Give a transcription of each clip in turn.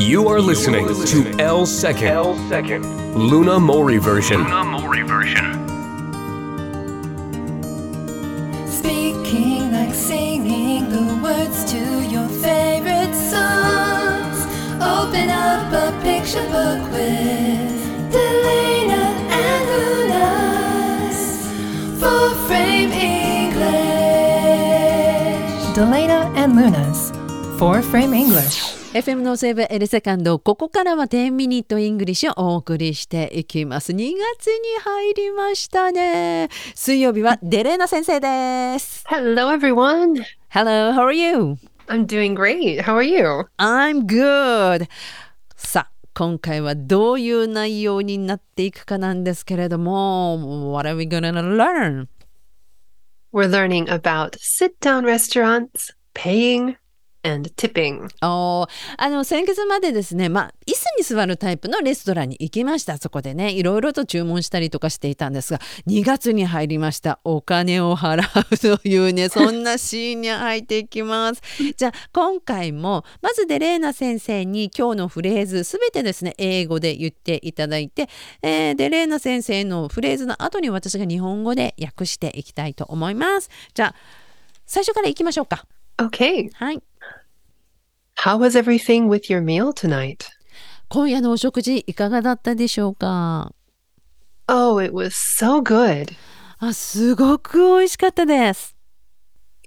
You are listening to L Second, L second. Luna Mori version. Luna Mori version. Speaking like singing the words to your favorite songs. Open up a picture book with Delana and Luna's full frame English. Delana and Luna's four frame English. FM のセーブエルセカンドここからは10 minute English をお送りしていきます2月に入りましたね水曜日はデレーナ先生です Hello, everyone. Hello, how are you? I'm doing great. How are you? I'm good さあ今回はどういう内容になっていくかなんですけれども What are we gonna learn? We're learning about sit down restaurants, paying, and tipping. あの先月までですね、まあ、椅子に座るタイプのレストランに行きました。そこでねいろいろと注文したりとかしていたんですが2月に入りました。お金を払うというね そんなシーンに入っていきます。じゃあ今回もまずデレーナ先生に今日のフレーズすべてですね英語で言っていただいて、えーデレーナ先生のフレーズの後に私が日本語で訳していきたいと思います。じゃあ最初から行きましょうか。Okay. はい How was everything with your meal tonight? 今夜のお食事いかがだったでしょうか Oh, it was so good. あ、すごく美味しかったです。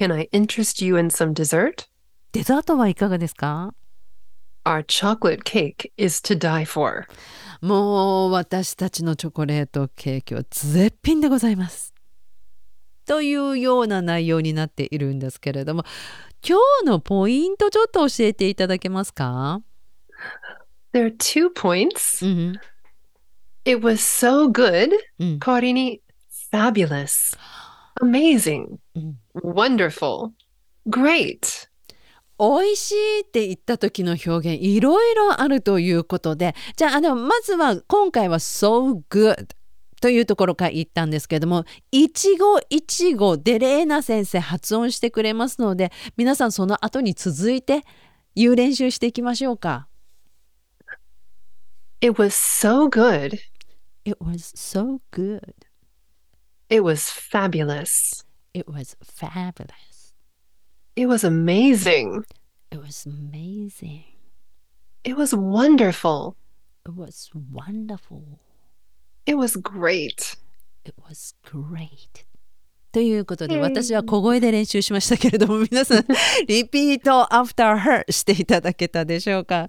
Can I interest you in some dessert? デザートはいかがですか Our chocolate cake is to die for. もう私たちのチョコレートケーキは絶品でございます。 というような内容になっているんですけれども、今日のポイントちょっと教えていただけますか？There are two points. うん、It was so good. うん、代わりに fabulous, amazing, うん。wonderful, great. 美味しいって言った時の表現いろいろあるということでじゃああのまずは今回は so good というところから言ったんですけれども一語一語デレーナ先生発音してくれますので皆さんその後に続いて言う練習していきましょうか。It was so good. It was so good. It was fabulous. It was fabulous. It was amazing. It was amazing. It was wonderful. It was wonderful. It was great. It was great. ということで、うん私は小声で練習しましたけれども、皆さん、リピート after her していただけたでしょうか。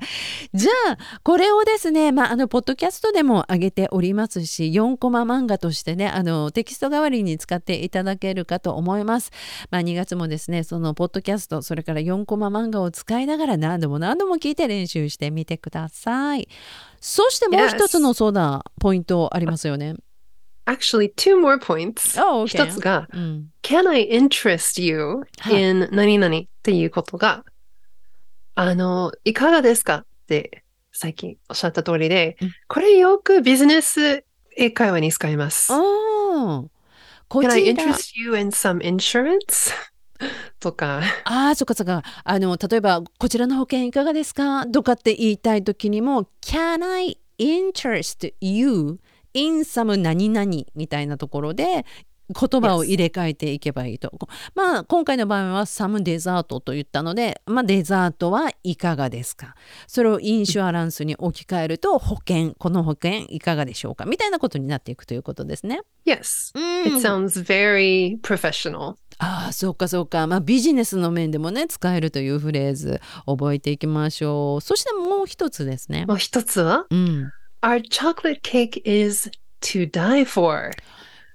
じゃあ、これをですね、まあ、あの、ポッドキャストでも上げておりますし、4コマ漫画としてね、あの、テキスト代わりに使っていただけるかと思います。まあ、2月もですね、そのポッドキャスト、それから4コマ漫画を使いながら何度も何度も聞いて練習してみてください。そしてもう一つのそうだ、ポイントありますよね。Actually, two more points. Oh, okay. 一つが、うん。Can I interest you はい in 何々っていうことが、あの、いかがですかって最近おっしゃった通りでうん、これよくビジネス英会話に使います。ああ。こ Can I interest you in some insurance? とか、ああ、そっかそっか。あの、例えば、こちらの保険いかがですか？とかって言いたいときにも、Can I interest you in some 何々みたいなところで、言葉を入れ替えていけばいいと。まあ、今回の場合は some デザートと言ったので、まあ、デザートはいかがですか？それをインシュアランスに置き換えると、保険、この保険いかがでしょうか？みたいなことになっていくということですね。Yes. うん It sounds very professional. ああそうかそうかまあビジネスの面でもね使えるというフレーズ覚えていきましょうそしてもう一つですねもう一つは、うん Our chocolate cake is to die for.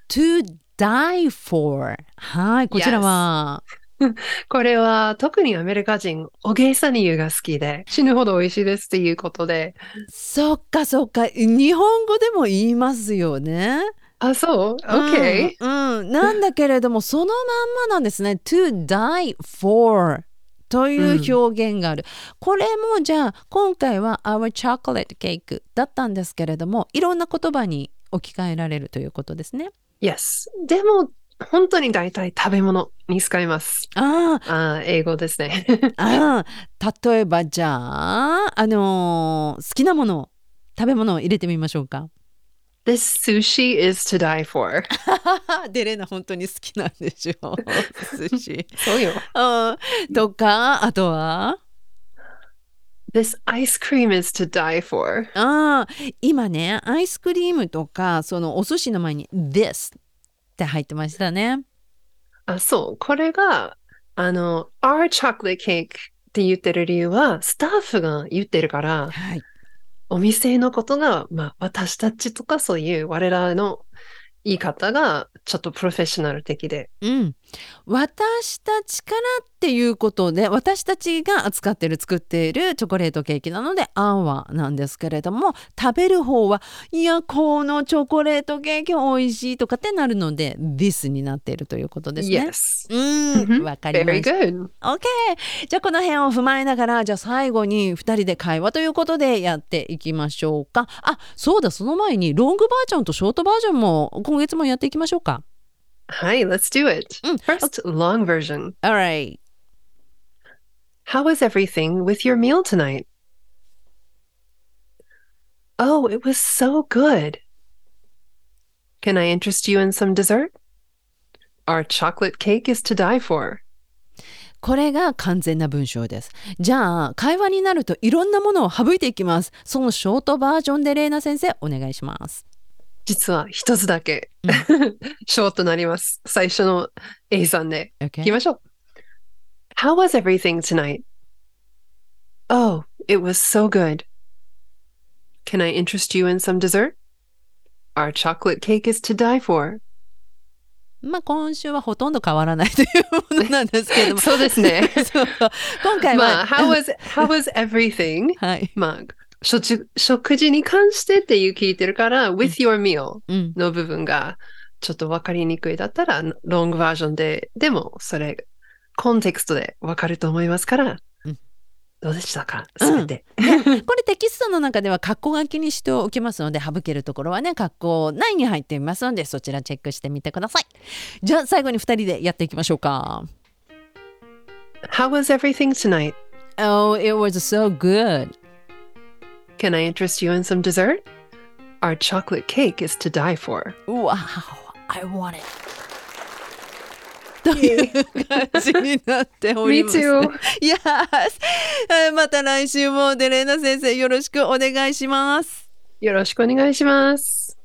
to die for. はいこちらは、これは特にアメリカ人、おげさに言うが好きで、死ぬほど美味しいですっていうことで。そっかそっか。日本語でも言いますよね。あ、そう ?OK、うん、うん。なんだけれどもそのまんまなんですね。To die for という表現がある、これもじゃあ今回は our chocolate cake だったんですけれどもいろんな言葉に置き換えられるということですね。Yes. でも、本当に大体食べ物に使います。ああー英語ですね。あ、ああ、例えばじゃあ、あのー好きなもの、食べ物を入れてみましょうか。This sushi is to die for. デレナ本当に好きなんでしょ 寿司。そうよ。うんとか、あとは？This ice cream is to die for. ああ、今ね、アイスクリームとか、そのお寿司の前に this って入ってましたね。あ、そう。これが、あの、our chocolate cake って言ってる理由は、スタッフが言ってるから、はい。お店のことが、まあ、私たちとかそういう我らの言い方がちょっとプロフェッショナル的で。うん。私たちからっていうことで、私たちが扱ってる、作っているチョコレートケーキなので、アンワなんですけれども、食べる方は、いや、このチョコレートケーキ美味しいとかってなるので、this になっているということですね。Yes. うん、わかりま Very した。good. OK! じゃあこの辺を踏まえながら、じゃあ最後に2人で会話ということでやっていきましょうか。あ、そうだ、その前にロングバージョンとショートバージョンも今月もやっていきましょうか。はい、let's do it. うん First, long version. Alright. How was everything with your meal tonight? Oh, it was so good. Can I interest you in some dessert? Our chocolate cake is to die for. これが完全な文章です。じゃあ、会話になるといろんなものを省いていきます。そのショートバージョンでレイナ先生、お願いします。実は一つだけ、ショートなります。最初の A さんで。行き?ましょう。How was everything tonight? Oh, it was so good. Can I interest you in some dessert? Our chocolate cake is to die for. まあ今週はほとんど変わらないというものなんですけれども。そうですね。そう今回は、まあ、how was, how was everything? はい。まあ、食食事に関してっていう聞いてるから、with your meal うん。の部分がちょっとわかりにくいだったら、ロングバージョンで、でもそれ、 コンテクストでわかると思いますからうん、どうでしたか？うんすべて。これテキストの中では括弧書きにしておきますので省けるところはね括弧内に入っていますのでそちらチェックしてみてくださいじゃあ最後に2人でやっていきましょうか How was everything tonight? Oh it was so good Can I interest you in some dessert? Our chocolate cake is to die for. Wow I want it という感じになっております、えーまた来週もデレーナ先生よろしくお願いします。よろしくお願いします。